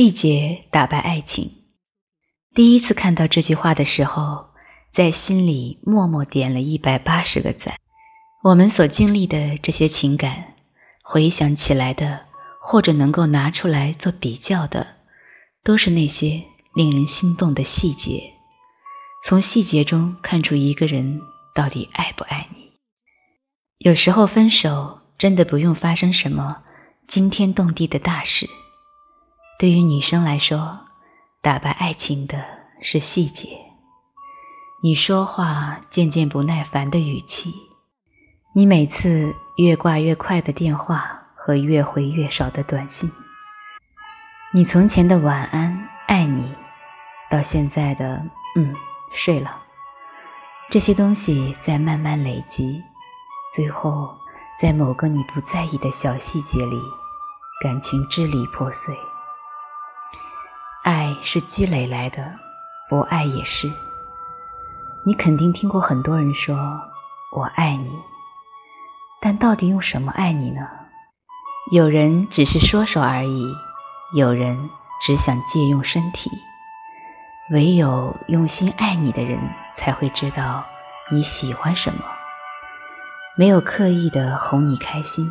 细节打败爱情。第一次看到这句话的时候，在心里默默点了一百八十个赞。我们所经历的这些情感，回想起来的，或者能够拿出来做比较的，都是那些令人心动的细节。从细节中看出一个人到底爱不爱你。有时候分手真的不用发生什么惊天动地的大事。对于女生来说，打败爱情的是细节。你说话渐渐不耐烦的语气，你每次越挂越快的电话和越回越少的短信，你从前的晚安、爱你，到现在的嗯睡了，这些东西在慢慢累积，最后在某个你不在意的小细节里，感情支离破碎。爱是积累来的，不爱也是。你肯定听过很多人说“我爱你”，但到底用什么爱你呢？有人只是说说而已，有人只想借用身体。唯有用心爱你的人，才会知道你喜欢什么。没有刻意的哄你开心，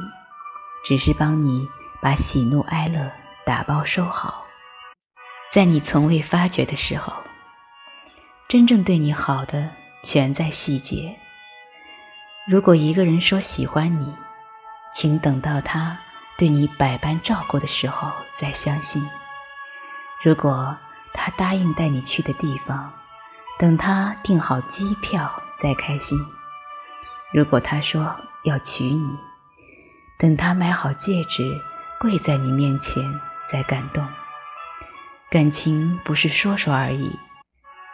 只是帮你把喜怒哀乐打包收好。在你从未发觉的时候，真正对你好的全在细节。如果一个人说喜欢你，请等到他对你百般照顾的时候再相信；如果他答应带你去的地方，等他订好机票再开心；如果他说要娶你，等他买好戒指跪在你面前再感动。感情不是说说而已，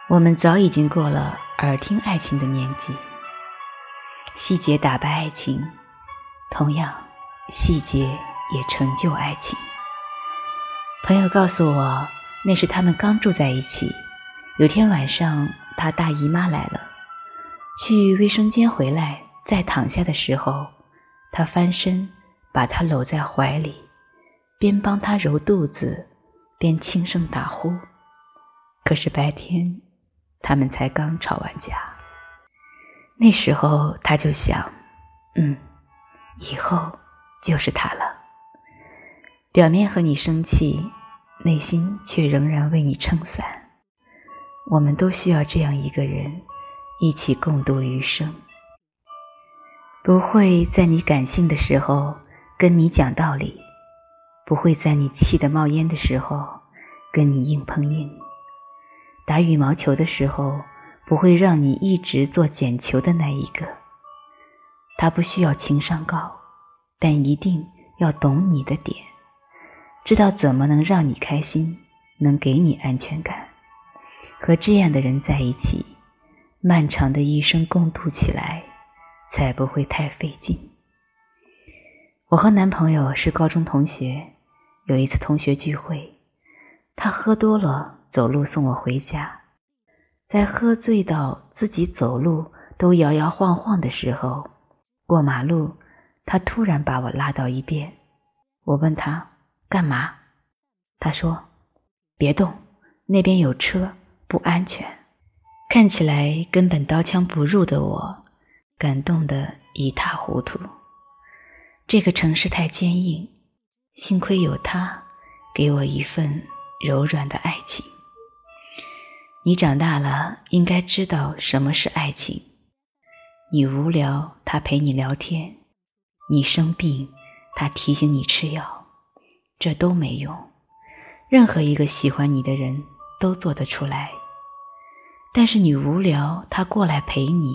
我们早已经过了耳听爱情的年纪。细节打败爱情，同样，细节也成就爱情。朋友告诉我，那是他们刚住在一起，有天晚上，他大姨妈来了，去卫生间回来，再躺下的时候，他翻身把她搂在怀里，边帮她揉肚子。便轻声打呼，可是白天，他们才刚吵完架。那时候他就想，嗯，以后就是他了。表面和你生气，内心却仍然为你撑伞。我们都需要这样一个人，一起共度余生。不会在你感性的时候跟你讲道理。不会在你气得冒烟的时候跟你硬碰硬，打羽毛球的时候不会让你一直做捡球的那一个。他不需要情商高，但一定要懂你的点，知道怎么能让你开心，能给你安全感。和这样的人在一起，漫长的一生共度起来才不会太费劲。我和男朋友是高中同学。有一次同学聚会，他喝多了，走路送我回家。在喝醉到自己走路都摇摇晃晃的时候，过马路，他突然把我拉到一边。我问他干嘛，他说：“别动，那边有车，不安全。”看起来根本刀枪不入的我，感动得一塌糊涂。这个城市太坚硬。幸亏有他，给我一份柔软的爱情。你长大了，应该知道什么是爱情。你无聊，他陪你聊天；你生病，他提醒你吃药。这都没用，任何一个喜欢你的人都做得出来。但是你无聊，他过来陪你；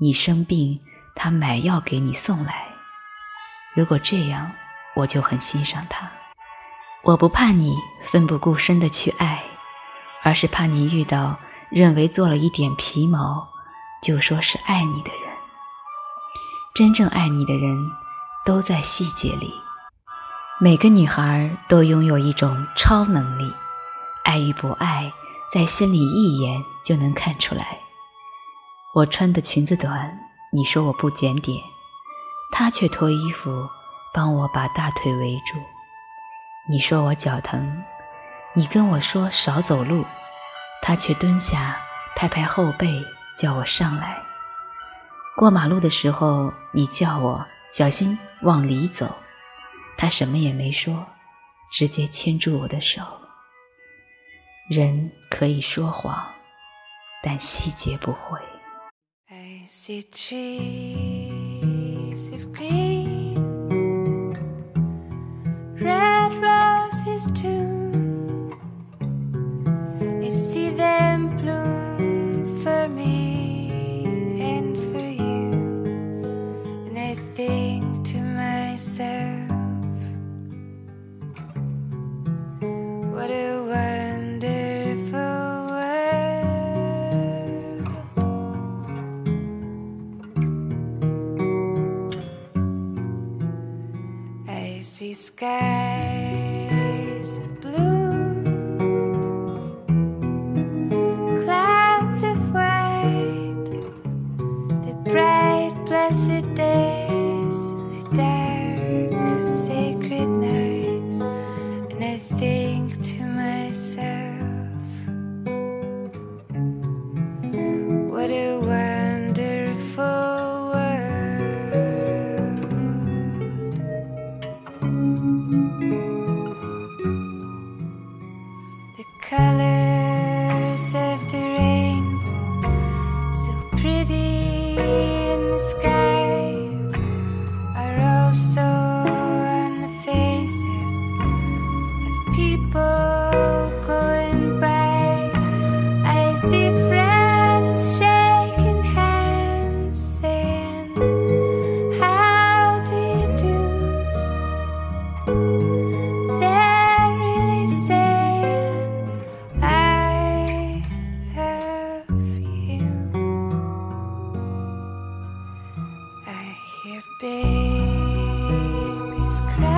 你生病，他买药给你送来。如果这样，我就很欣赏他，我不怕你奋不顾身的去爱，而是怕你遇到认为做了一点皮毛就说是爱你的人。真正爱你的人都在细节里。每个女孩都拥有一种超能力，爱与不爱在心里一眼就能看出来。我穿的裙子短，你说我不检点，他却脱衣服。帮我把大腿围住。你说我脚疼，你跟我说少走路，他却蹲下拍拍后背叫我上来。过马路的时候，你叫我小心往里走，他什么也没说，直接牵住我的手。人可以说谎，但细节不会。Skies of blue, clouds of white, the bright, blessed ice.